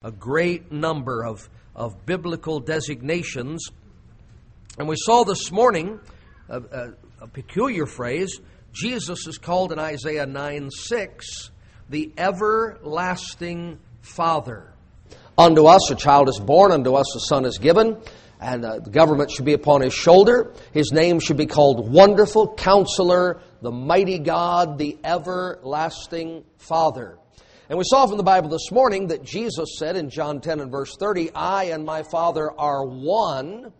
a great number of, of biblical designations. And we saw this morning a, a, a, peculiar phrase. Jesus is called in Isaiah 9 6 the everlasting Father. Unto us a child is born, unto us a son is given, and uh, the government should be upon his shoulder. His name should be called Wonderful Counselor, the Mighty God, the Everlasting Father. And we saw from the Bible this morning that Jesus said in John 10 and verse 30, I and my Father are one.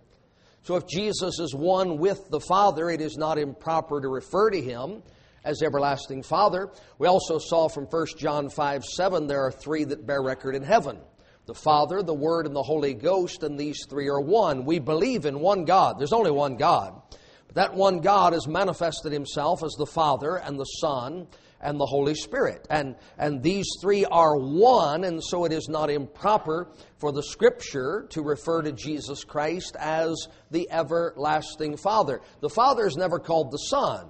So if Jesus is one with the Father, it is not improper to refer to him as everlasting Father. We also saw from 1 John 5 7, there are three that bear record in heaven the Father, the Word, and the Holy Ghost, and these three are one. We believe in one God. There's only one God. But that one God has manifested himself as the Father and the Son and the Holy Spirit. And, and these three are one, and so it is not improper for the Scripture to refer to Jesus Christ as the everlasting Father. The Father is never called the Son,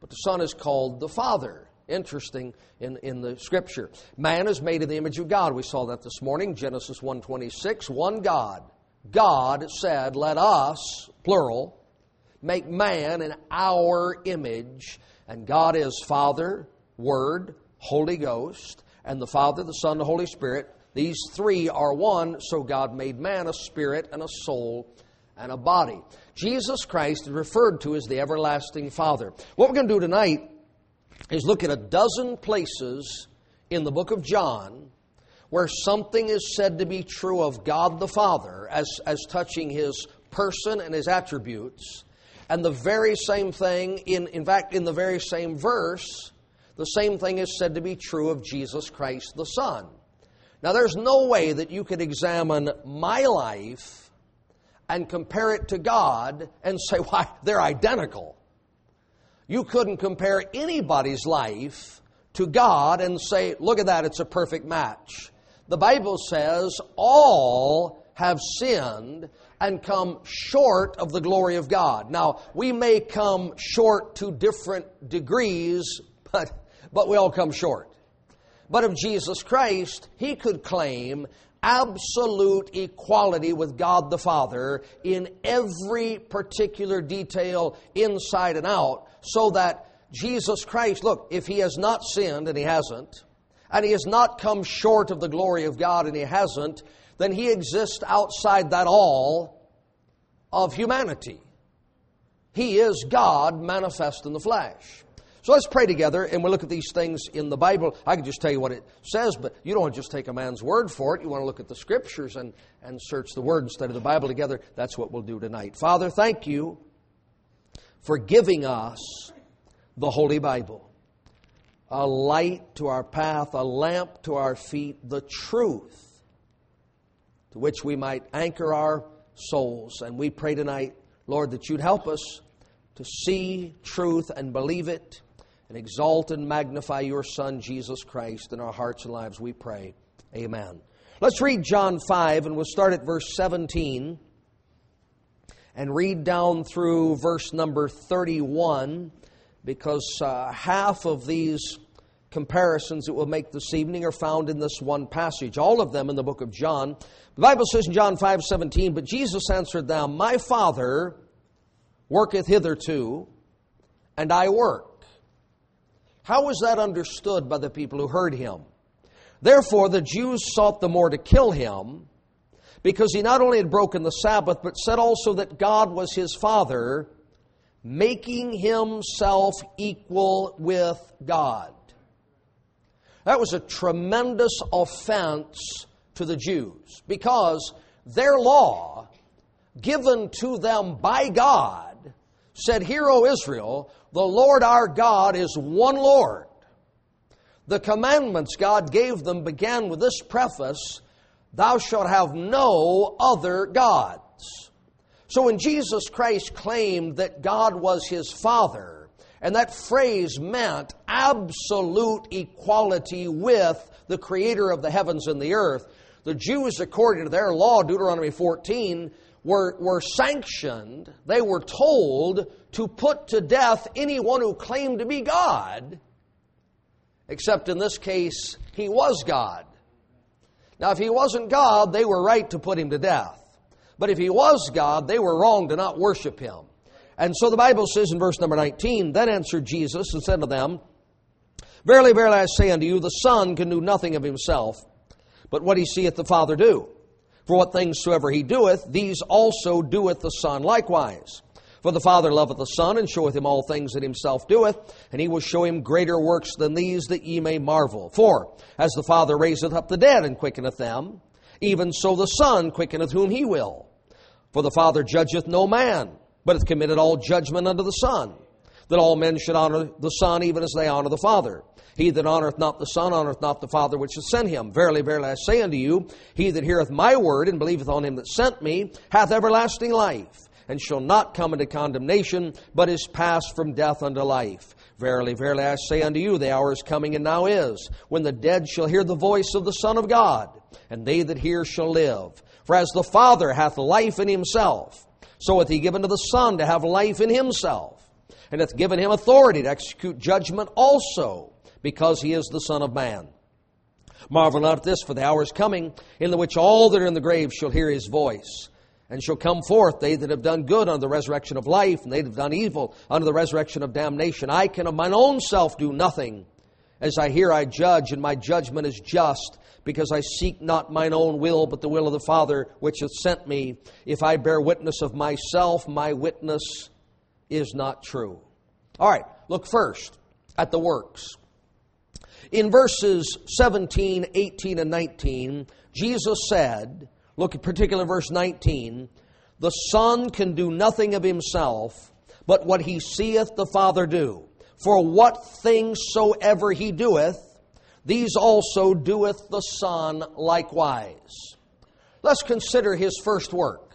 but the Son is called the Father. Interesting in, in the Scripture. Man is made in the image of God. We saw that this morning, Genesis 1.26. One God. God said, let us, plural, make man in our image and God is Father, Word, Holy Ghost, and the Father, the Son, the Holy Spirit. These three are one, so God made man a spirit and a soul and a body. Jesus Christ is referred to as the everlasting Father. What we're going to do tonight is look at a dozen places in the book of John where something is said to be true of God the Father as, as touching his person and his attributes and the very same thing, in, in fact, in the very same verse, the same thing is said to be true of Jesus Christ the Son. Now, there's no way that you could examine my life and compare it to God and say, why, they're identical. You couldn't compare anybody's life to God and say, look at that, it's a perfect match. The Bible says all have sinned and come short of the glory of God. Now, we may come short to different degrees, but, but we all come short. But of Jesus Christ, he could claim absolute equality with God the Father in every particular detail, inside and out, so that Jesus Christ, look, if he has not sinned, and he hasn't, and he has not come short of the glory of God, and he hasn't, then he exists outside that all of humanity. He is God manifest in the flesh. So let's pray together and we'll look at these things in the Bible. I can just tell you what it says, but you don't just take a man's word for it. You want to look at the scriptures and, and search the word instead of the Bible together. That's what we'll do tonight. Father, thank you for giving us the Holy Bible a light to our path, a lamp to our feet, the truth to which we might anchor our souls. And we pray tonight, Lord, that you'd help us to see truth and believe it and exalt and magnify your Son, Jesus Christ, in our hearts and lives, we pray. Amen. Let's read John 5, and we'll start at verse 17 and read down through verse number 31 because uh, half of these comparisons that we'll make this evening are found in this one passage, all of them in the book of John. The Bible says in John 5 17, But Jesus answered them, My Father worketh hitherto, and I work. How was that understood by the people who heard him? Therefore, the Jews sought the more to kill him, because he not only had broken the Sabbath, but said also that God was his Father, making himself equal with God. That was a tremendous offense to the Jews because their law, given to them by God, said, Hear, O Israel, the Lord our God is one Lord. The commandments God gave them began with this preface Thou shalt have no other gods. So when Jesus Christ claimed that God was his Father, and that phrase meant absolute equality with the creator of the heavens and the earth. The Jews, according to their law, Deuteronomy 14, were, were sanctioned, they were told to put to death anyone who claimed to be God, except in this case, he was God. Now, if he wasn't God, they were right to put him to death. But if he was God, they were wrong to not worship him. And so the Bible says in verse number 19, Then answered Jesus and said to them, Verily, verily, I say unto you, the Son can do nothing of himself, but what he seeth the Father do. For what things soever he doeth, these also doeth the Son likewise. For the Father loveth the Son, and showeth him all things that himself doeth, and he will show him greater works than these, that ye may marvel. For, as the Father raiseth up the dead and quickeneth them, even so the Son quickeneth whom he will. For the Father judgeth no man, but hath committed all judgment unto the Son, that all men should honor the Son even as they honor the Father. He that honoreth not the Son honoreth not the Father which hath sent him. Verily, verily, I say unto you, he that heareth my word and believeth on him that sent me hath everlasting life, and shall not come into condemnation, but is passed from death unto life. Verily, verily, I say unto you, the hour is coming and now is, when the dead shall hear the voice of the Son of God, and they that hear shall live. For as the Father hath life in himself, so hath he given to the Son to have life in himself, and hath given him authority to execute judgment also because he is the Son of Man. Marvel not at this, for the hour is coming, in the which all that are in the grave shall hear his voice, and shall come forth, they that have done good unto the resurrection of life, and they that have done evil unto the resurrection of damnation. I can of mine own self do nothing. As I hear, I judge, and my judgment is just, because I seek not mine own will, but the will of the Father which hath sent me. If I bear witness of myself, my witness is not true. All right, look first at the works. In verses 17, 18, and 19, Jesus said, look at particular verse 19, the Son can do nothing of himself, but what he seeth the Father do. For what things soever he doeth, these also doeth the Son likewise. Let's consider his first work.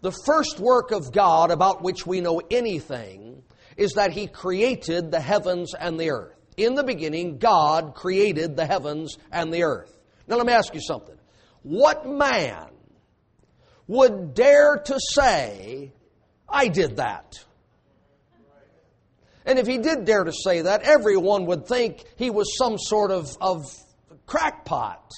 The first work of God about which we know anything is that he created the heavens and the earth. In the beginning, God created the heavens and the earth. Now, let me ask you something. What man would dare to say, I did that? And if he did dare to say that, everyone would think he was some sort of, of crackpot.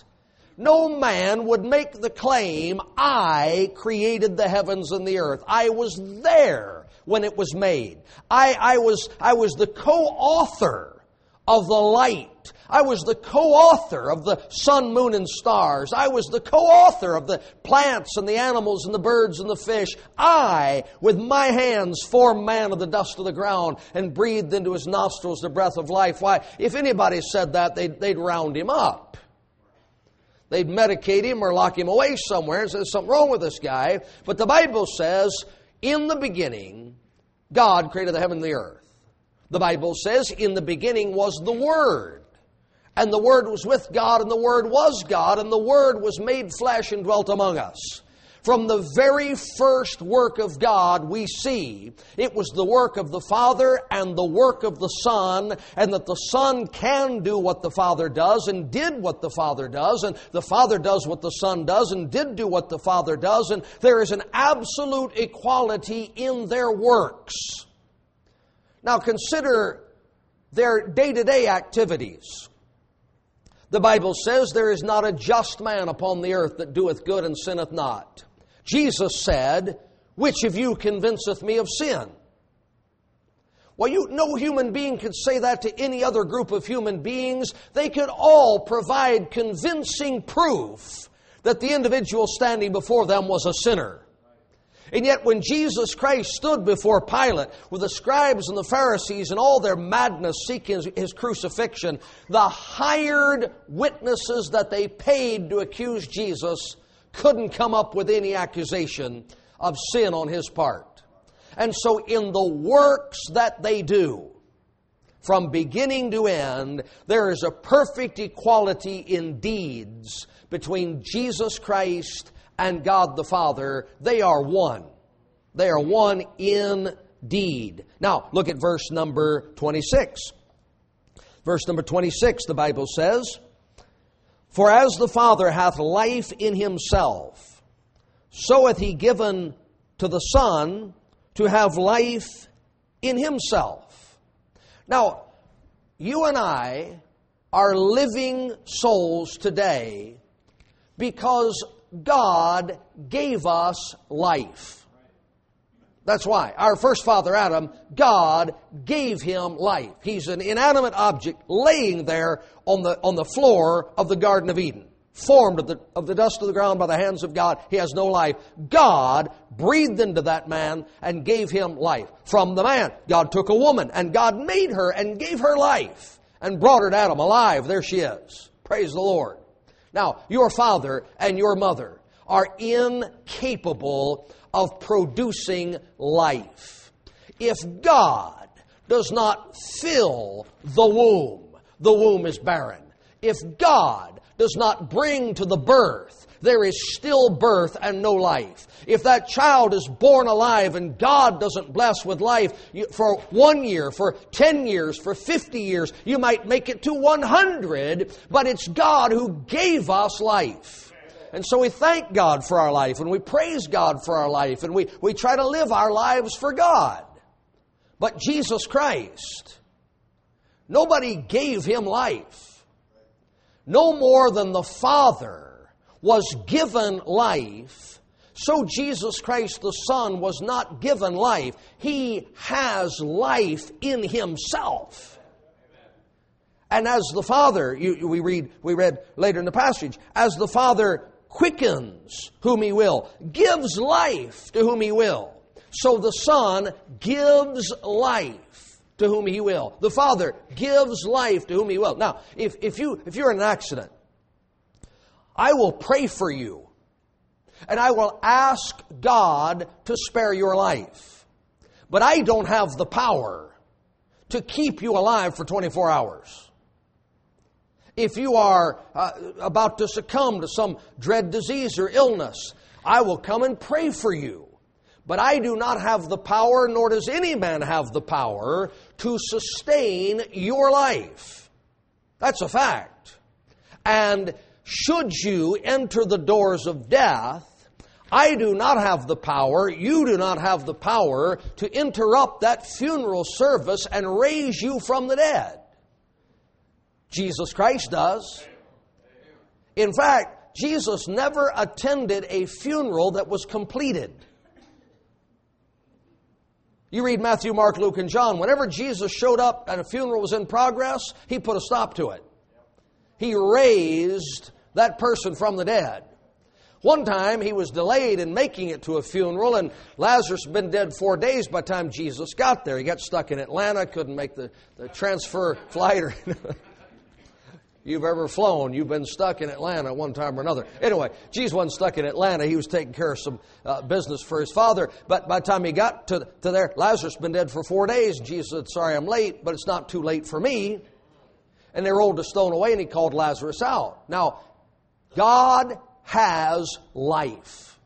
No man would make the claim, I created the heavens and the earth. I was there when it was made. I, I, was, I was the co author of the light. I was the co-author of the sun, moon, and stars. I was the co-author of the plants and the animals and the birds and the fish. I, with my hands, formed man of the dust of the ground and breathed into his nostrils the breath of life. Why, if anybody said that, they'd, they'd round him up. They'd medicate him or lock him away somewhere and say, there's something wrong with this guy. But the Bible says, in the beginning, God created the heaven and the earth. The Bible says, in the beginning was the Word. And the Word was with God, and the Word was God, and the Word was made flesh and dwelt among us. From the very first work of God, we see it was the work of the Father and the work of the Son, and that the Son can do what the Father does and did what the Father does, and the Father does what the Son does and did do what the Father does, and there is an absolute equality in their works. Now consider their day to day activities. The Bible says, There is not a just man upon the earth that doeth good and sinneth not. Jesus said, Which of you convinceth me of sin? Well, you, no human being could say that to any other group of human beings. They could all provide convincing proof that the individual standing before them was a sinner. And yet, when Jesus Christ stood before Pilate with the scribes and the Pharisees and all their madness seeking his, crucifixion, the hired witnesses that they paid to accuse Jesus couldn't come up with any accusation of sin on his part. And so, in the works that they do, from beginning to end, there is a perfect equality in deeds between Jesus Christ and God the Father, they are one. They are one indeed. Now, look at verse number 26. Verse number 26, the Bible says, For as the Father hath life in himself, so hath he given to the Son to have life in himself. Now, you and I are living souls today Because God gave us life. That's why. Our first father, Adam, God gave him life. He's an inanimate object laying there on the, on the floor of the Garden of Eden. Formed of the, of the dust of the ground by the hands of God. He has no life. God breathed into that man and gave him life. From the man, God took a woman and God made her and gave her life and brought her to Adam alive. There she is. Praise the Lord. Now, your father and your mother are incapable of producing life. If God does not fill the womb, the womb is barren. If God does not bring to the birth, there is still birth and no life. If that child is born alive and God doesn't bless with life for one year, for 10 years, for 50 years, you might make it to 100, but it's God who gave us life. And so we thank God for our life and we praise God for our life and we, we try to live our lives for God. But Jesus Christ, nobody gave him life. No more than the Father was given life, so Jesus Christ the Son was not given life. He has life in himself. And as the Father, you, we read, we read later in the passage, as the Father quickens whom he will, gives life to whom he will. So the Son gives life to whom he will. The Father gives life to whom he will. Now, if, if, you, if you're in an accident, I will pray for you and I will ask God to spare your life. But I don't have the power to keep you alive for 24 hours if you are uh, about to succumb to some dread disease or illness, I will come and pray for you. But I do not have the power, nor does any man have the power, to sustain your life. That's a fact. And should you enter the doors of death, I do not have the power, you do not have the power to interrupt that funeral service and raise you from the dead. Jesus Christ does. In fact, Jesus never attended a funeral that was completed. You read Matthew, Mark, Luke, and John. Whenever Jesus showed up and a funeral was in progress, he put a stop to it. He raised that person from the dead. One time he was delayed in making it to a funeral, and Lazarus had been dead four days by the time Jesus got there. He got stuck in Atlanta, couldn't make the, the transfer flight. You've ever flown. You've been stuck in Atlanta one time or another. Anyway, Jesus wasn't stuck in Atlanta. He was taking care of some uh, business for his father. But by the time he got to, to there, Lazarus had been dead for four days. Jesus said, Sorry, I'm late, but it's not too late for me. And they rolled a stone away and he called Lazarus out. Now, God has life.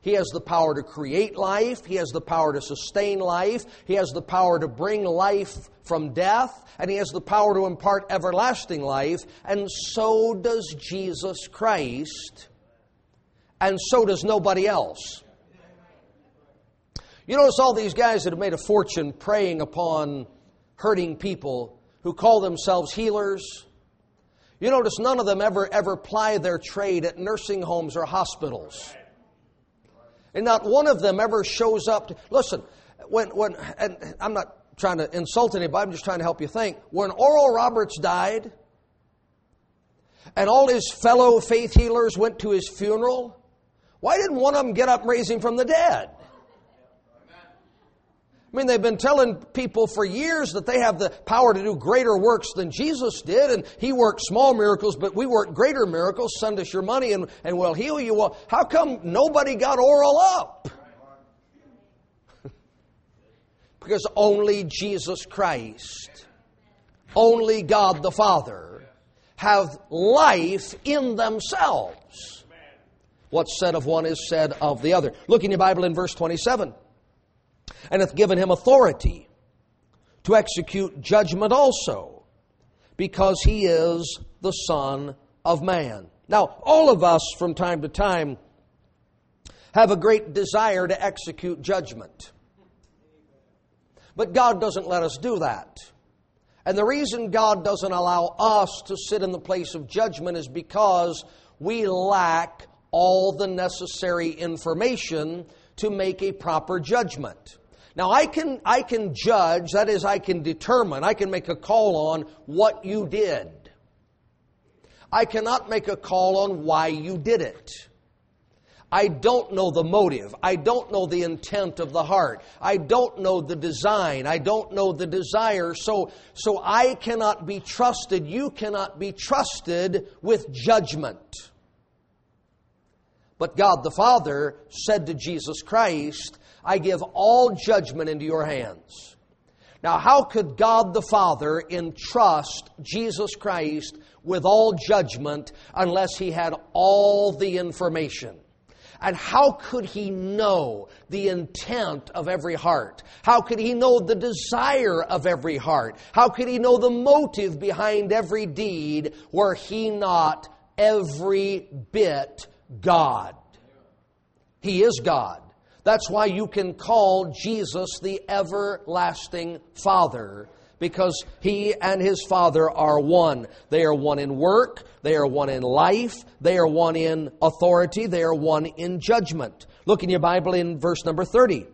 He has the power to create life. He has the power to sustain life. He has the power to bring life from death. And He has the power to impart everlasting life. And so does Jesus Christ. And so does nobody else. You notice all these guys that have made a fortune preying upon hurting people who call themselves healers. You notice none of them ever ever ply their trade at nursing homes or hospitals. And not one of them ever shows up. To, listen, when, when, and I'm not trying to insult anybody, I'm just trying to help you think. When Oral Roberts died, and all his fellow faith healers went to his funeral, why didn't one of them get up and raise him from the dead? I mean, they've been telling people for years that they have the power to do greater works than Jesus did, and He worked small miracles, but we work greater miracles. Send us your money and, and we'll heal you. Well, how come nobody got oral up? because only Jesus Christ, only God the Father, have life in themselves. What's said of one is said of the other. Look in your Bible in verse 27 and hath given him authority to execute judgment also, because he is the Son of Man. Now, all of us from time to time have a great desire to execute judgment. But God doesn't let us do that. And the reason God doesn't allow us to sit in the place of judgment is because we lack all the necessary information to make a proper judgment. Now I can, I can judge, that is, I can determine, I can make a call on what you did. I cannot make a call on why you did it. I don't know the motive. I don't know the intent of the heart. I don't know the design. I don't know the desire. So, so I cannot be trusted. You cannot be trusted with judgment. But God the Father said to Jesus Christ, I give all judgment into your hands. Now, how could God the Father entrust Jesus Christ with all judgment unless he had all the information? And how could he know the intent of every heart? How could he know the desire of every heart? How could he know the motive behind every deed were he not every bit God? He is God. That's why you can call Jesus the everlasting Father, because He and His Father are one. They are one in work, they are one in life, they are one in authority, they are one in judgment. Look in your Bible in verse number 30.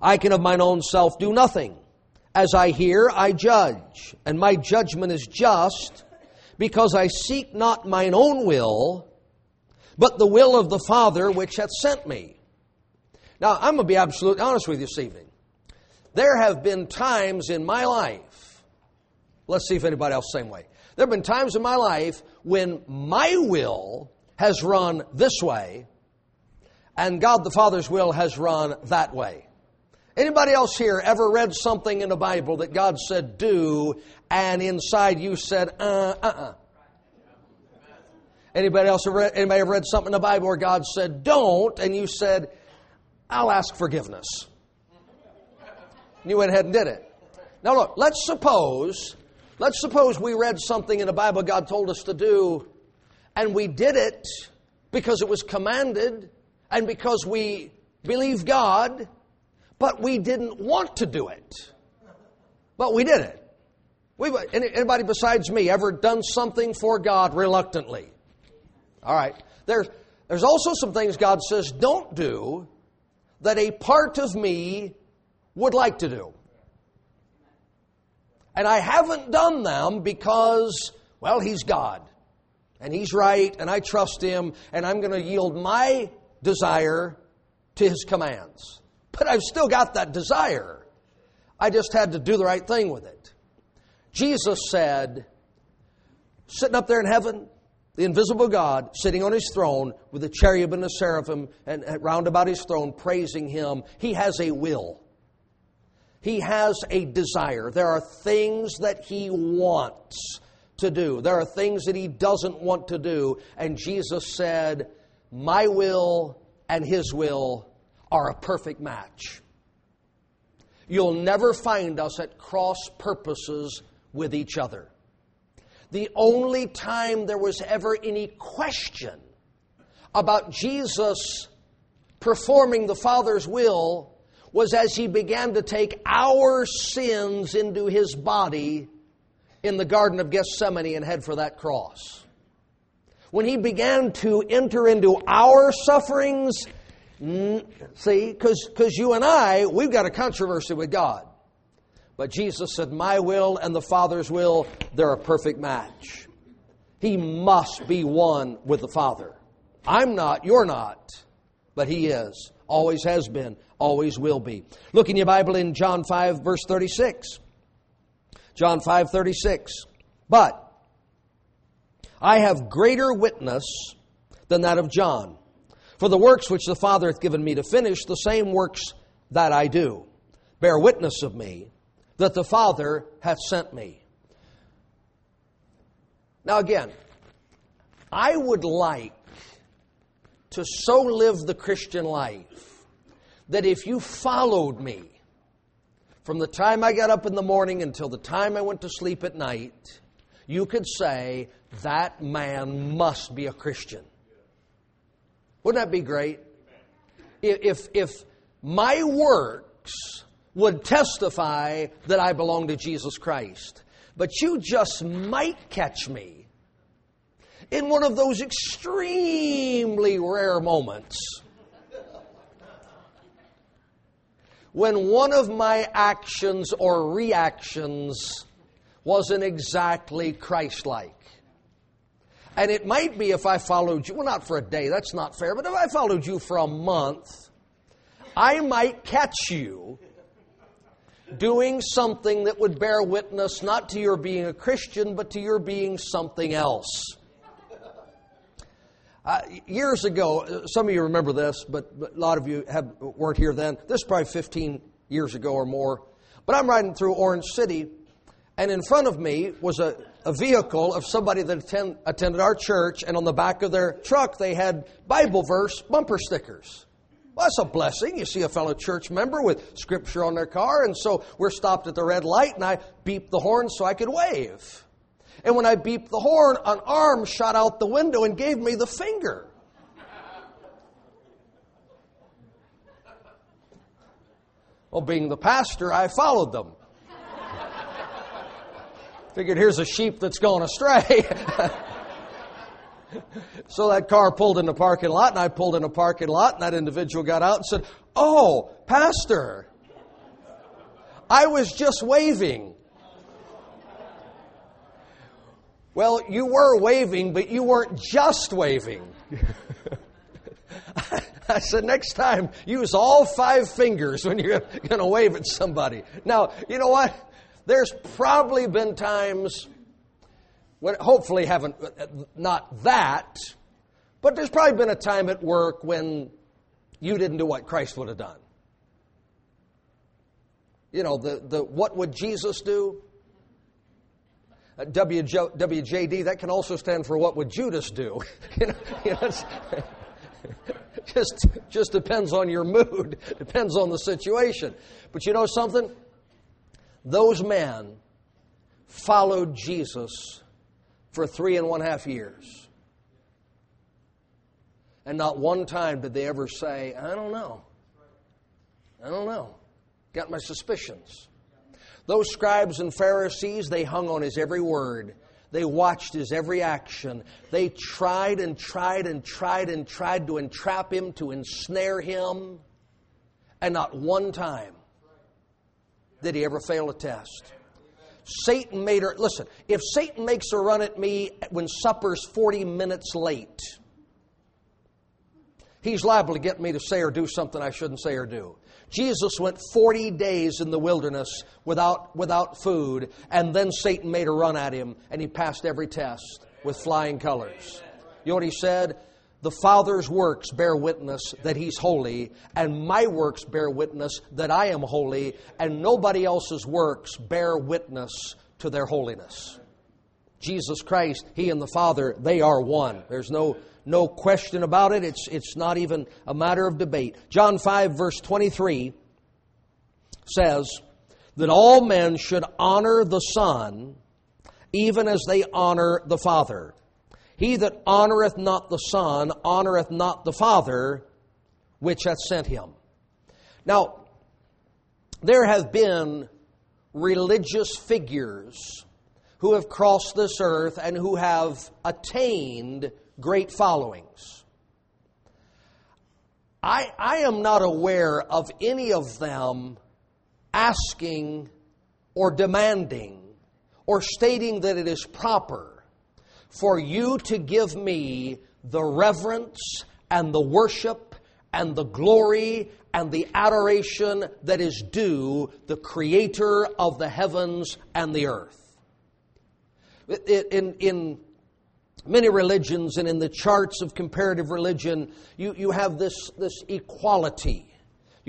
I can of mine own self do nothing. As I hear, I judge, and my judgment is just, because I seek not mine own will, but the will of the Father which hath sent me. Now, I'm going to be absolutely honest with you this evening. There have been times in my life, let's see if anybody else same way. There have been times in my life when my will has run this way and God the Father's will has run that way. Anybody else here ever read something in the Bible that God said do and inside you said uh uh uh? Anybody else ever read, anybody ever read something in the Bible where God said don't and you said I'll ask forgiveness. And you went ahead and did it. Now look, let's suppose, let's suppose we read something in the Bible God told us to do, and we did it because it was commanded and because we believe God, but we didn't want to do it. But we did it. we anybody besides me ever done something for God reluctantly? All right. There's, there's also some things God says don't do that a part of me would like to do. And I haven't done them because, well, He's God. And He's right, and I trust Him, and I'm going to yield my desire to His commands. But I've still got that desire. I just had to do the right thing with it. Jesus said, sitting up there in heaven, the invisible God sitting on his throne with the cherub and the seraphim and, and round about his throne praising him. He has a will. He has a desire. There are things that he wants to do. There are things that he doesn't want to do. And Jesus said, My will and his will are a perfect match. You'll never find us at cross purposes with each other the only time there was ever any question about Jesus performing the Father's will was as he began to take our sins into his body in the Garden of Gethsemane and head for that cross. When he began to enter into our sufferings, see, because you and I, we've got a controversy with God. But Jesus said, My will and the Father's will, they're a perfect match. He must be one with the Father. I'm not, you're not, but He is. Always has been, always will be. Look in your Bible in John 5, verse 36. John 5, 36. But I have greater witness than that of John. For the works which the Father hath given me to finish, the same works that I do, bear witness of me that the Father hath sent me. Now, again, I would like to so live the Christian life that if you followed me from the time I got up in the morning until the time I went to sleep at night, you could say, that man must be a Christian. Wouldn't that be great? If, if my works would testify that I belong to Jesus Christ. But you just might catch me in one of those extremely rare moments when one of my actions or reactions wasn't exactly Christ like. And it might be if I followed you, well, not for a day, that's not fair, but if I followed you for a month, I might catch you doing something that would bear witness not to your being a Christian, but to your being something else. Uh, years ago, some of you remember this, but, but a lot of you have, weren't here then. This is probably 15 years ago or more. But I'm riding through Orange City, and in front of me was a, a vehicle of somebody that attend, attended our church, and on the back of their truck they had Bible verse bumper stickers. Well, that's a blessing. You see a fellow church member with scripture on their car, and so we're stopped at the red light, and I beeped the horn so I could wave. And when I beeped the horn, an arm shot out the window and gave me the finger. Well, being the pastor, I followed them. Figured here's a sheep that's gone astray. so that car pulled in the parking lot, and I pulled in the parking lot, and that individual got out and said, Oh, Pastor, I was just waving. Well, you were waving, but you weren't just waving. I said, next time, use all five fingers when you're going to wave at somebody. Now, you know what? There's probably been times when, hopefully, haven't, not that, but there's probably been a time at work when you didn't do what Christ would have done. You know, the, the what would Jesus do? Uh, WJD, that can also stand for what would Judas do? you know, you know just, just depends on your mood, depends on the situation. But you know something? Those men followed Jesus for three and one half years. And not one time did they ever say, I don't know. I don't know. Got my suspicions. Those scribes and Pharisees, they hung on his every word. They watched his every action. They tried and tried and tried and tried to entrap him, to ensnare him. And not one time did he ever fail a test. Satan made her, listen, if Satan makes a run at me when supper's 40 minutes late, he's liable to get me to say or do something I shouldn't say or do. Jesus went 40 days in the wilderness without, without food, and then Satan made a run at him, and he passed every test with flying colors. You know what he said? The Father's works bear witness that He's holy, and my works bear witness that I am holy, and nobody else's works bear witness to their holiness. Jesus Christ, He and the Father, they are one. There's no no question about it. It's, it's not even a matter of debate. John 5, verse 23 says that all men should honor the Son even as they honor the Father. He that honoreth not the Son honoreth not the Father which hath sent him. Now, there have been religious figures who have crossed this earth and who have attained great followings. I, I am not aware of any of them asking or demanding or stating that it is proper for you to give me the reverence and the worship and the glory and the adoration that is due the Creator of the heavens and the earth. In, in many religions and in the charts of comparative religion, you, you have this, this equality.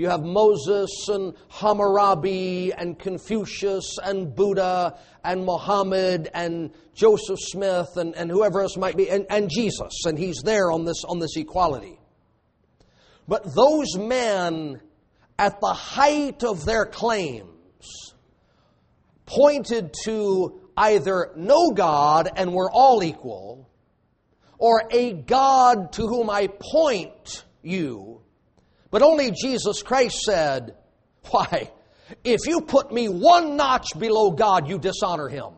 You have Moses and Hammurabi and Confucius and Buddha and Muhammad and Joseph Smith and, and whoever else might be, and, and Jesus, and he's there on this, on this equality. But those men, at the height of their claims, pointed to either no God and we're all equal, or a God to whom I point you. But only Jesus Christ said, Why, if you put me one notch below God, you dishonor him.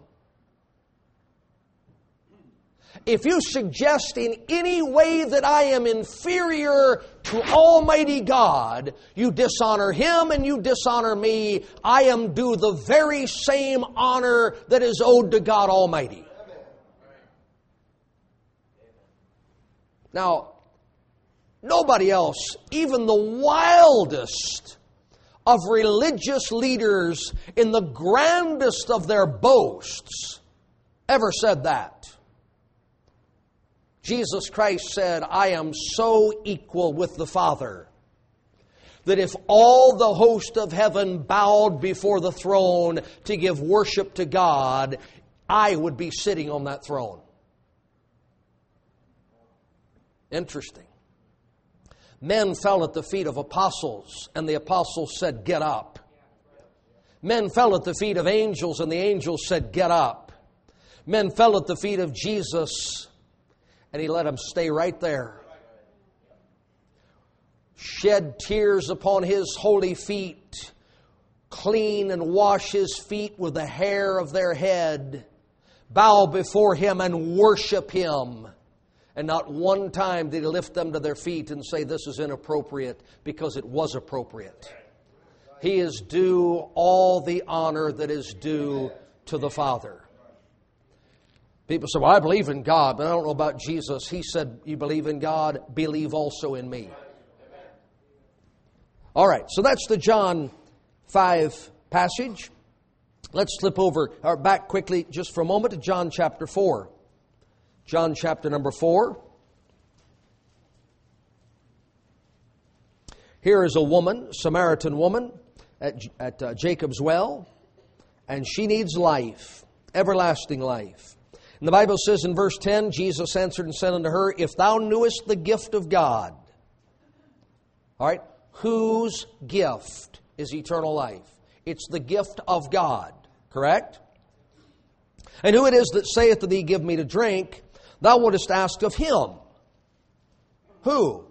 if you suggest in any way that I am inferior to Almighty God, you dishonor Him and you dishonor me. I am due the very same honor that is owed to God Almighty. Now, nobody else, even the wildest of religious leaders in the grandest of their boasts, ever said that. Jesus Christ said, I am so equal with the Father that if all the host of heaven bowed before the throne to give worship to God, I would be sitting on that throne. Interesting. Men fell at the feet of apostles, and the apostles said, Get up. Men fell at the feet of angels, and the angels said, Get up. Men fell at the feet of Jesus, and he let them stay right there. Shed tears upon his holy feet, clean and wash his feet with the hair of their head, bow before him and worship him. And not one time did he lift them to their feet and say, This is inappropriate, because it was appropriate. He is due all the honor that is due to the Father. People say, Well, I believe in God, but I don't know about Jesus. He said, You believe in God, believe also in me. All right, so that's the John 5 passage. Let's flip over, or back quickly just for a moment to John chapter 4. John chapter number 4. Here is a woman, Samaritan woman, at, at uh, Jacob's well, and she needs life, everlasting life. And the Bible says in verse 10 Jesus answered and said unto her, If thou knewest the gift of God, all right, whose gift is eternal life? It's the gift of God, correct? And who it is that saith to thee, Give me to drink, thou wouldst ask of him. Who?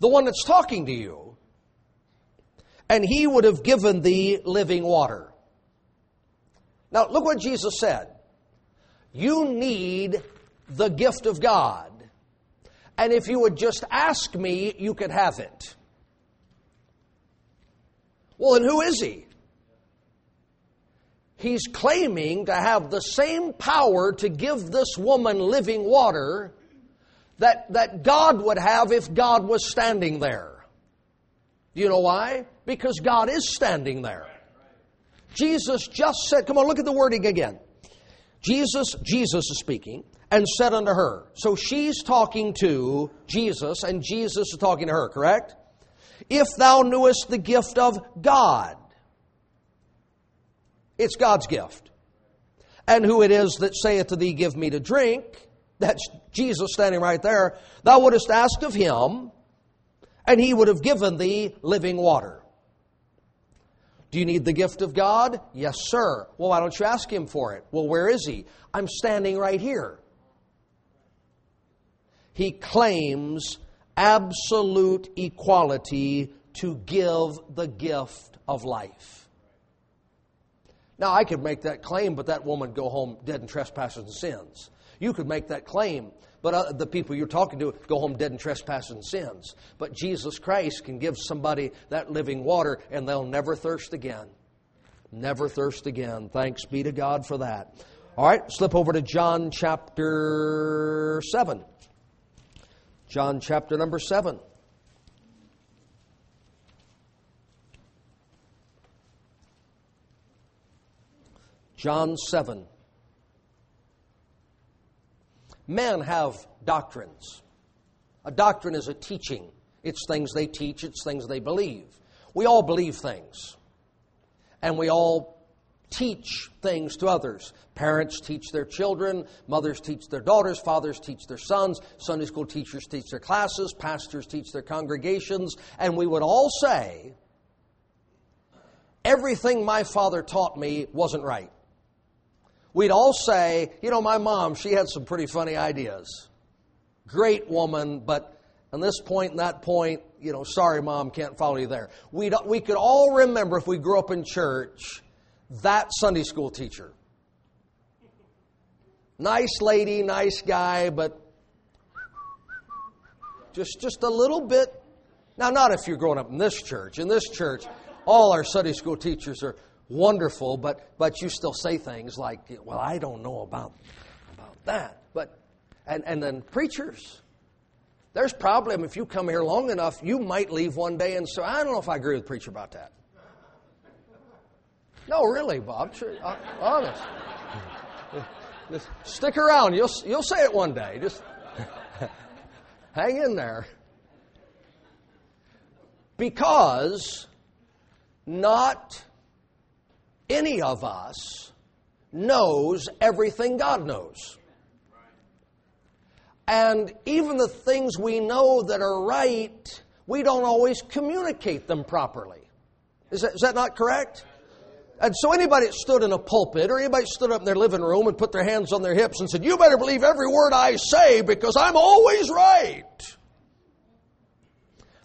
The one that's talking to you. And he would have given thee living water. Now, look what Jesus said. You need the gift of God. And if you would just ask me, you could have it. Well, then who is he? He's claiming to have the same power to give this woman living water that, that God would have if God was standing there. Do you know why? Because God is standing there. Jesus just said, come on, look at the wording again. Jesus, Jesus is speaking, and said unto her. So she's talking to Jesus, and Jesus is talking to her, correct? If thou knewest the gift of God, it's God's gift. And who it is that saith to thee, Give me to drink, that's Jesus standing right there, thou wouldst ask of him, and he would have given thee living water. Do you need the gift of God? Yes, sir. Well, why don't you ask him for it? Well, where is he? I'm standing right here. He claims absolute equality to give the gift of life. Now, I could make that claim, but that woman go home dead in trespasses and sins. You could make that claim, but uh, the people you're talking to go home dead in trespasses and sins. But Jesus Christ can give somebody that living water, and they'll never thirst again. Never thirst again. Thanks be to God for that. All right, slip over to John chapter 7. John chapter number 7. John 7. Men have doctrines. A doctrine is a teaching. It's things they teach, it's things they believe. We all believe things. And we all teach things to others. Parents teach their children, mothers teach their daughters, fathers teach their sons, Sunday school teachers teach their classes, pastors teach their congregations, and we would all say, everything my father taught me wasn't right we'd all say, you know, my mom, she had some pretty funny ideas. Great woman, but on this point and that point, you know, sorry, mom, can't follow you there. we we could all remember if we grew up in church that Sunday school teacher. Nice lady, nice guy, but just, just a little bit. Now, not if you're growing up in this church. In this church, all our Sunday school teachers are wonderful, but, but you still say things like, well, I don't know about, about that. But, and, and then preachers, there's problem if you come here long enough, you might leave one day and say, I don't know if I agree with the preacher about that. No, really, Bob. Uh, honest. Just stick around. You'll, you'll say it one day. Just hang in there. Because not any of us knows everything God knows. And even the things we know that are right, we don't always communicate them properly. Is that, is that not correct? And so anybody that stood in a pulpit or anybody stood up in their living room and put their hands on their hips and said, You better believe every word I say because I'm always right.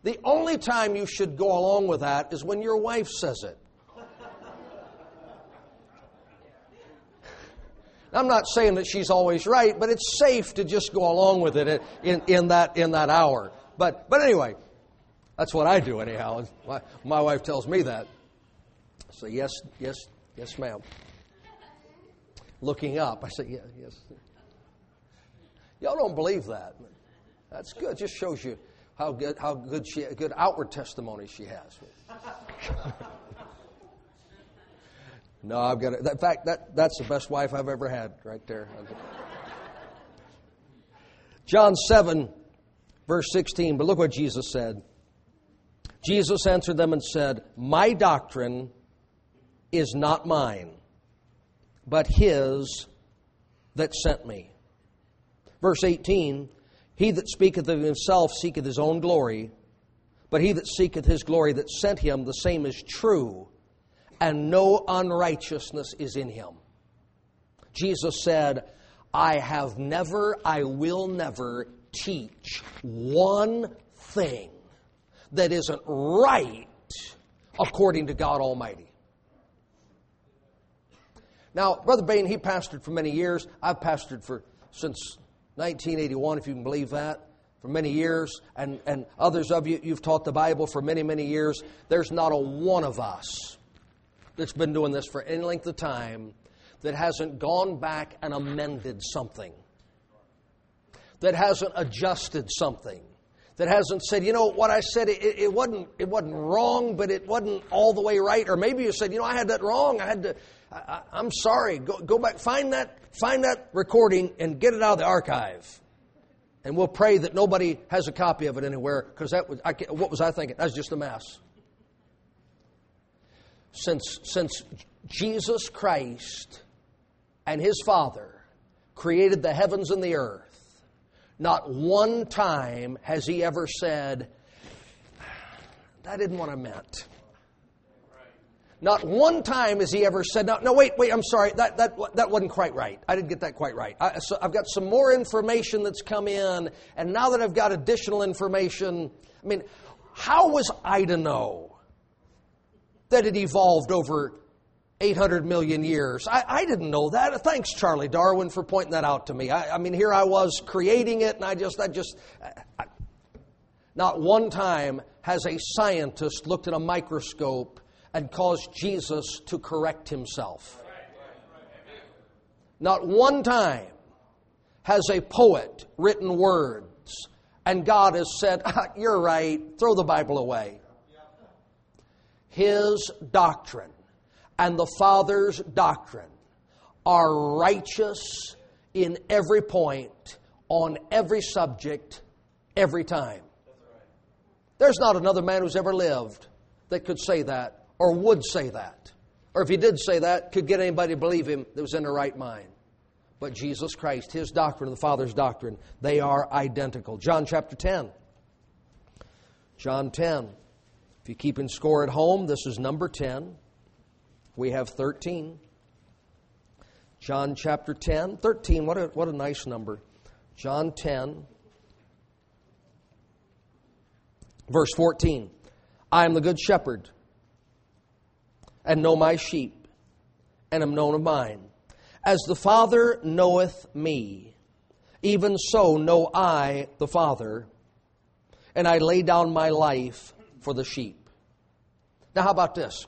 The only time you should go along with that is when your wife says it. I'm not saying that she's always right, but it's safe to just go along with it in, in, that, in that hour. But, but anyway, that's what I do anyhow. My, my wife tells me that. So yes, yes, yes, ma'am. Looking up, I say, yeah, yes. Y'all don't believe that. That's good. It just shows you how good, how good she, good outward testimony she has. no, I've got it. In fact, that, that's the best wife I've ever had, right there. John 7, verse 16. But look what Jesus said. Jesus answered them and said, My doctrine is not mine, but his that sent me. Verse 18 He that speaketh of himself seeketh his own glory, but he that seeketh his glory that sent him, the same is true, and no unrighteousness is in him. Jesus said, I have never, I will never teach one thing that isn't right according to God Almighty. Now, Brother Bain, he pastored for many years. I've pastored for since 1981, if you can believe that, for many years. And, and others of you, you've taught the Bible for many, many years. There's not a one of us that's been doing this for any length of time that hasn't gone back and amended something, that hasn't adjusted something that hasn't said, you know, what I said, it, it, wasn't, it wasn't wrong, but it wasn't all the way right. Or maybe you said, you know, I had that wrong. I had to, I, am sorry. Go, go back, find that, find that recording and get it out of the archive. And we'll pray that nobody has a copy of it anywhere because that was, I, what was I thinking? That was just a mess. Since, since Jesus Christ and his Father created the heavens and the earth, not one time has he ever said, That isn't what I meant. Not one time has he ever said, no, no, wait, wait, I'm sorry, that, that, that wasn't quite right. I didn't get that quite right. I, so I've got some more information that's come in, and now that I've got additional information, I mean, how was I to know that it evolved over 800 million years? I, I didn't know that. Thanks, Charlie Darwin, for pointing that out to me. I, I mean, here I was creating it, and I just, I just, I, not one time has a scientist looked at a microscope and caused Jesus to correct himself. Not one time has a poet written words and God has said, ah, You're right, throw the Bible away. His doctrine and the Father's doctrine are righteous in every point, on every subject, every time. There's not another man who's ever lived that could say that or would say that. Or if he did say that, could get anybody to believe him that was in the right mind. But Jesus Christ, his doctrine and the Father's doctrine, they are identical. John chapter 10. John 10. If you keep in score at home, this is number 10. We have 13. John chapter 10. 13, what a, what a nice number. John 10, verse 14. I am the good shepherd and know my sheep, and am known of mine. As the Father knoweth me, even so know I the Father, and I lay down my life for the sheep. Now, how about this?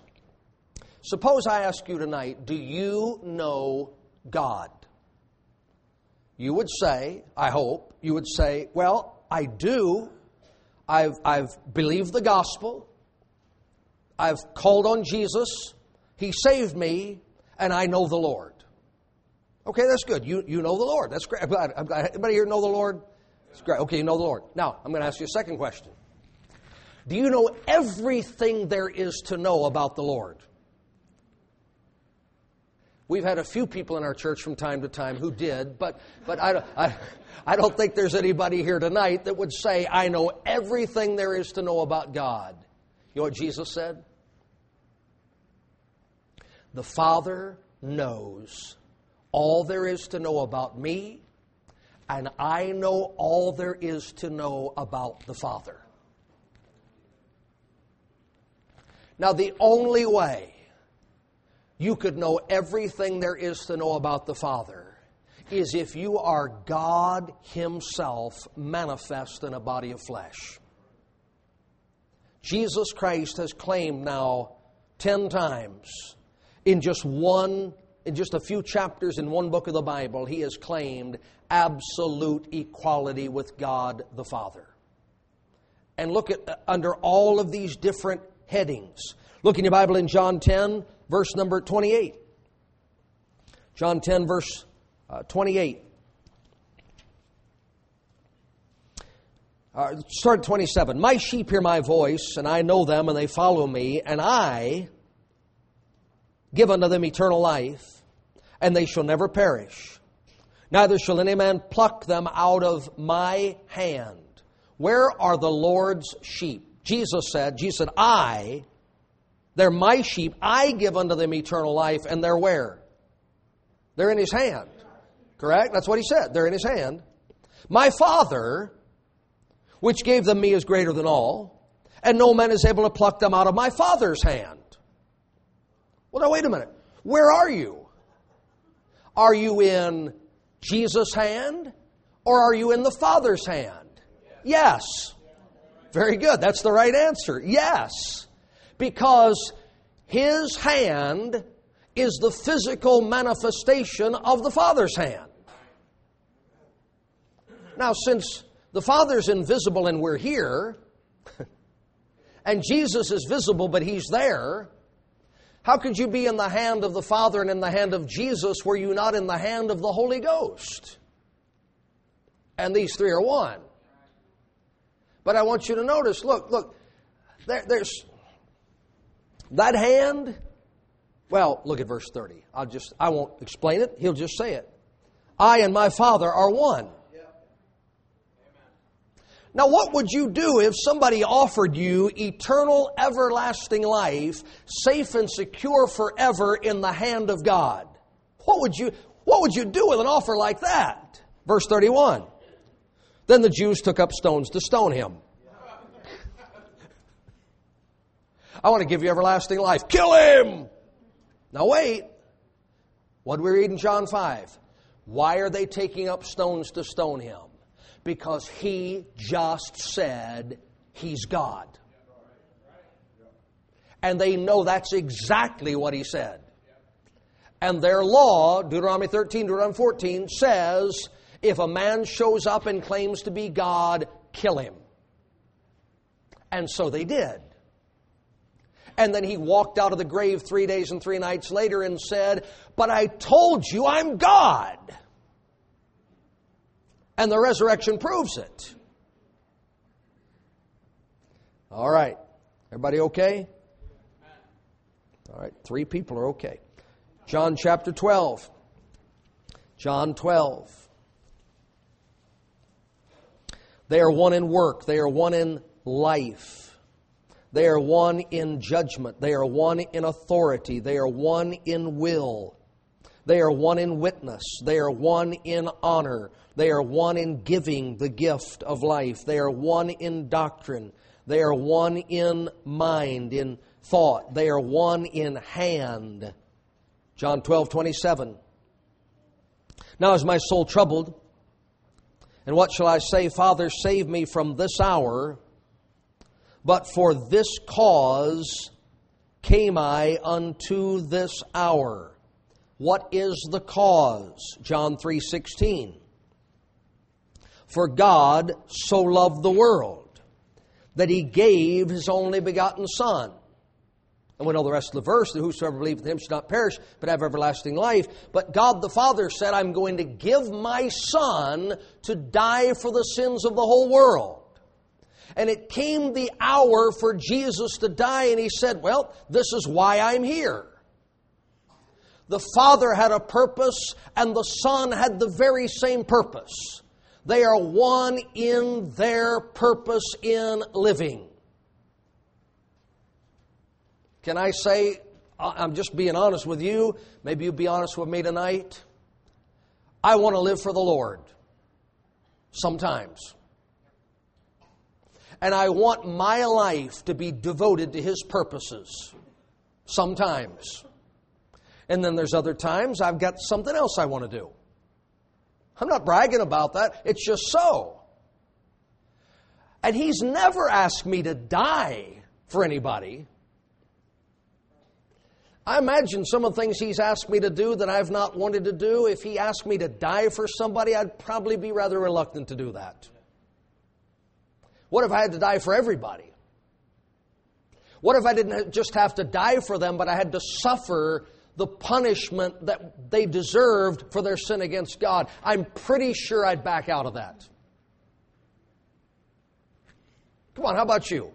Suppose I ask you tonight, do you know God? You would say, I hope, you would say, well, I do. I've, I've believed the gospel. I've called on Jesus. He saved me, and I know the Lord. Okay, that's good. You, you know the Lord. That's great. I'm glad, I'm glad. Anybody here know the Lord? That's great. Okay, you know the Lord. Now, I'm going to ask you a second question. Do you know everything there is to know about the Lord? We've had a few people in our church from time to time who did, but, but I, I, I don't think there's anybody here tonight that would say, I know everything there is to know about God. You know what Jesus said? The Father knows all there is to know about me, and I know all there is to know about the Father. Now, the only way you could know everything there is to know about the Father is if you are God Himself manifest in a body of flesh. Jesus Christ has claimed now ten times in just one, in just a few chapters in one book of the Bible, He has claimed absolute equality with God the Father. And look at uh, under all of these different headings. Look in your Bible in John 10, verse number 28. John 10, verse uh, 28. Uh, start at 27. My sheep hear my voice, and I know them, and they follow me, and I give unto them eternal life, and they shall never perish. Neither shall any man pluck them out of my hand. Where are the Lord's sheep? Jesus said, Jesus said, I they're my sheep. I give unto them eternal life, and they're where? They're in his hand. Correct? That's what he said. They're in his hand. My Father, which gave them me, is greater than all, and no man is able to pluck them out of my Father's hand. Well, now, wait a minute. Where are you? Are you in Jesus' hand, or are you in the Father's hand? Yes. Very good. That's the right answer. Yes because his hand is the physical manifestation of the Father's hand. Now, since the Father's invisible and we're here, and Jesus is visible but he's there, how could you be in the hand of the Father and in the hand of Jesus were you not in the hand of the Holy Ghost? And these three are one. But I want you to notice look, look, there, there's that hand, well, look at verse 30. I'll just, I won't explain it. He'll just say it. I and my Father are one. Now, what would you do if somebody offered you eternal, everlasting life, safe and secure forever in the hand of God? What would you, what would you do with an offer like that? Verse 31. Then the Jews took up stones to stone him. I want to give you everlasting life. Kill him! Now wait. What do we read in John 5? Why are they taking up stones to stone him? Because he just said he's God. And they know that's exactly what he said. And their law, Deuteronomy 13, Deuteronomy 14, says if a man shows up and claims to be God, kill him. And so they did. And then he walked out of the grave three days and three nights later and said, But I told you I'm God. And the resurrection proves it. All right. Everybody okay? All right. Three people are okay. John chapter 12. John 12. They are one in work, they are one in life. They are one in judgment. They are one in authority. They are one in will. They are one in witness. They are one in honor. They are one in giving the gift of life. They are one in doctrine. They are one in mind, in thought. They are one in hand. John 12, 27. Now is my soul troubled? And what shall I say? Father, save me from this hour. But for this cause came I unto this hour. What is the cause? John 3:16. For God so loved the world that he gave his only begotten son and we know the rest of the verse that whosoever believeth in him should not perish, but have everlasting life. But God the Father said, I'm going to give my Son to die for the sins of the whole world. And it came the hour for Jesus to die, and he said, Well, this is why I'm here. The Father had a purpose, and the Son had the very same purpose. They are one in their purpose in living. Can I say, I'm just being honest with you, maybe you'll be honest with me tonight? I want to live for the Lord. Sometimes. And I want my life to be devoted to His purposes. Sometimes. And then there's other times I've got something else I want to do. I'm not bragging about that, it's just so. And He's never asked me to die for anybody. I imagine some of the things he's asked me to do that I've not wanted to do. If he asked me to die for somebody, I'd probably be rather reluctant to do that. What if I had to die for everybody? What if I didn't just have to die for them, but I had to suffer the punishment that they deserved for their sin against God? I'm pretty sure I'd back out of that. Come on, how about you?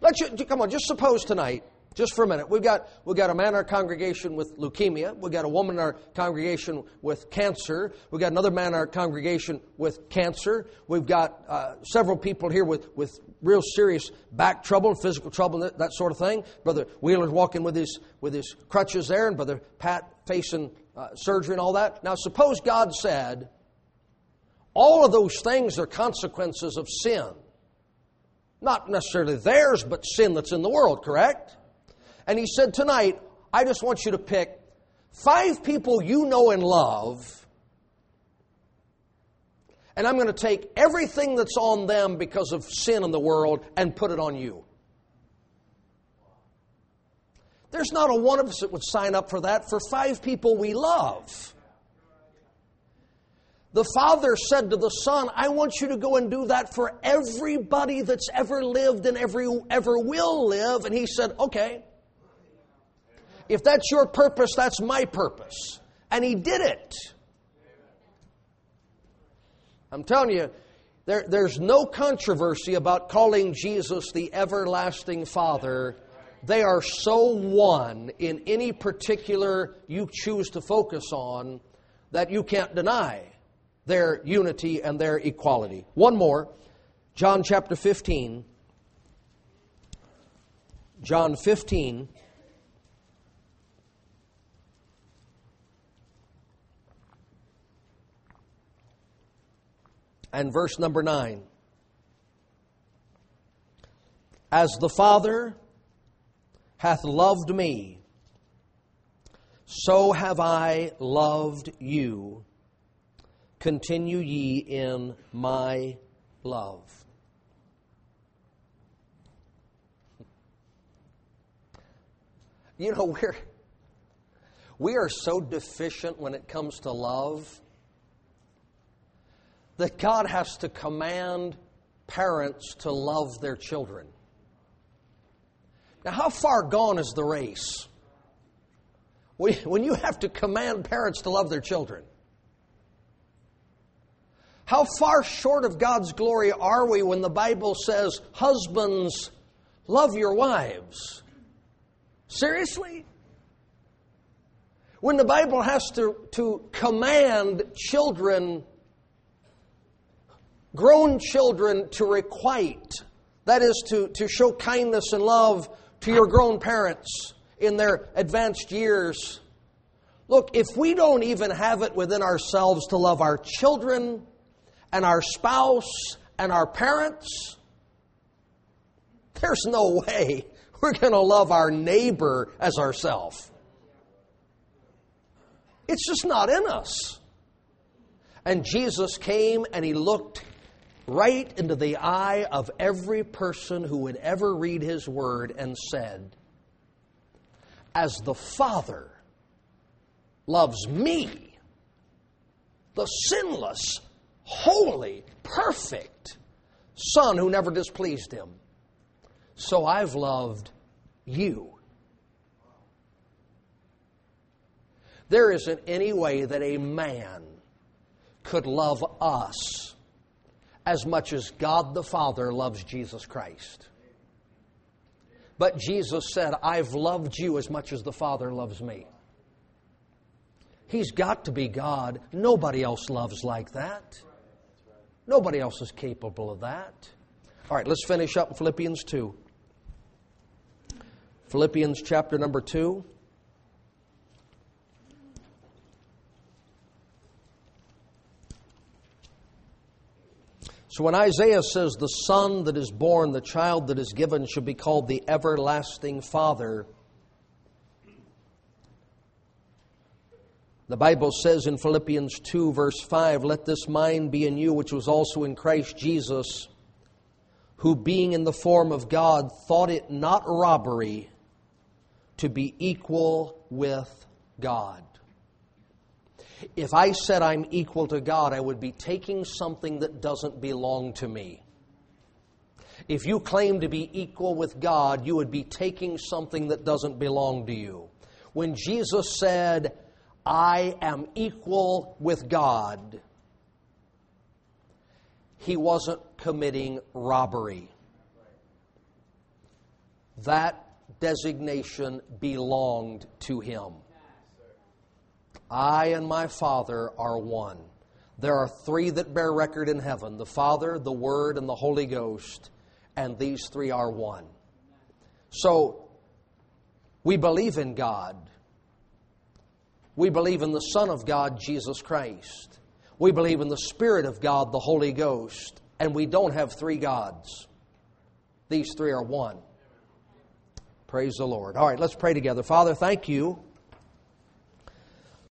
Let's you, come on, just suppose tonight just for a minute. We've got, we've got a man in our congregation with leukemia. We've got a woman in our congregation with cancer. We've got another man in our congregation with cancer. We've got uh, several people here with, with real serious back trouble physical trouble, that, that sort of thing. Brother Wheeler's walking with his, with his crutches there, and Brother Pat facing uh, surgery and all that. Now, suppose God said, all of those things are consequences of sin. Not necessarily theirs, but sin that's in the world, correct? And he said, Tonight, I just want you to pick five people you know and love, and I'm going to take everything that's on them because of sin in the world and put it on you. There's not a one of us that would sign up for that for five people we love. The Father said to the Son, I want you to go and do that for everybody that's ever lived and every, ever will live. And He said, Okay. If that's your purpose, that's my purpose. And he did it. I'm telling you, there, there's no controversy about calling Jesus the everlasting Father. They are so one in any particular you choose to focus on that you can't deny their unity and their equality. One more, John chapter 15. John 15. And verse number 9. As the Father hath loved me, so have I loved you. Continue ye in my love. You know, we're, we are so deficient when it comes to love that God has to command parents to love their children. Now, how far gone is the race? When you have to command parents to love their children. How far short of God's glory are we when the Bible says, Husbands, love your wives? Seriously? When the Bible has to, to command children grown children to requite, that is, to, to show kindness and love to your grown parents in their advanced years. Look, if we don't even have it within ourselves to love our children and our spouse and our parents, there's no way we're going to love our neighbor as ourselves. It's just not in us. And Jesus came and he looked right into the eye of every person who would ever read his word and said, As the Father loves me, the sinless, holy, perfect Son who never displeased him, so I've loved you. There isn't any way that a man could love us as much as God the Father loves Jesus Christ. But Jesus said, I've loved you as much as the Father loves me. He's got to be God. Nobody else loves like that. Nobody else is capable of that. All right, let's finish up Philippians 2. Philippians chapter number 2. So when Isaiah says, The son that is born, the child that is given, shall be called the everlasting Father, the Bible says in Philippians 2, verse 5, Let this mind be in you, which was also in Christ Jesus, who being in the form of God, thought it not robbery to be equal with God. If I said I'm equal to God, I would be taking something that doesn't belong to me. If you claim to be equal with God, you would be taking something that doesn't belong to you. When Jesus said, I am equal with God, he wasn't committing robbery. That designation belonged to him. I and my Father are one. There are three that bear record in heaven the Father, the Word, and the Holy Ghost, and these three are one. So, we believe in God. We believe in the Son of God, Jesus Christ. We believe in the Spirit of God, the Holy Ghost. And we don't have three gods. These three are one. Praise the Lord. All right, let's pray together. Father, thank you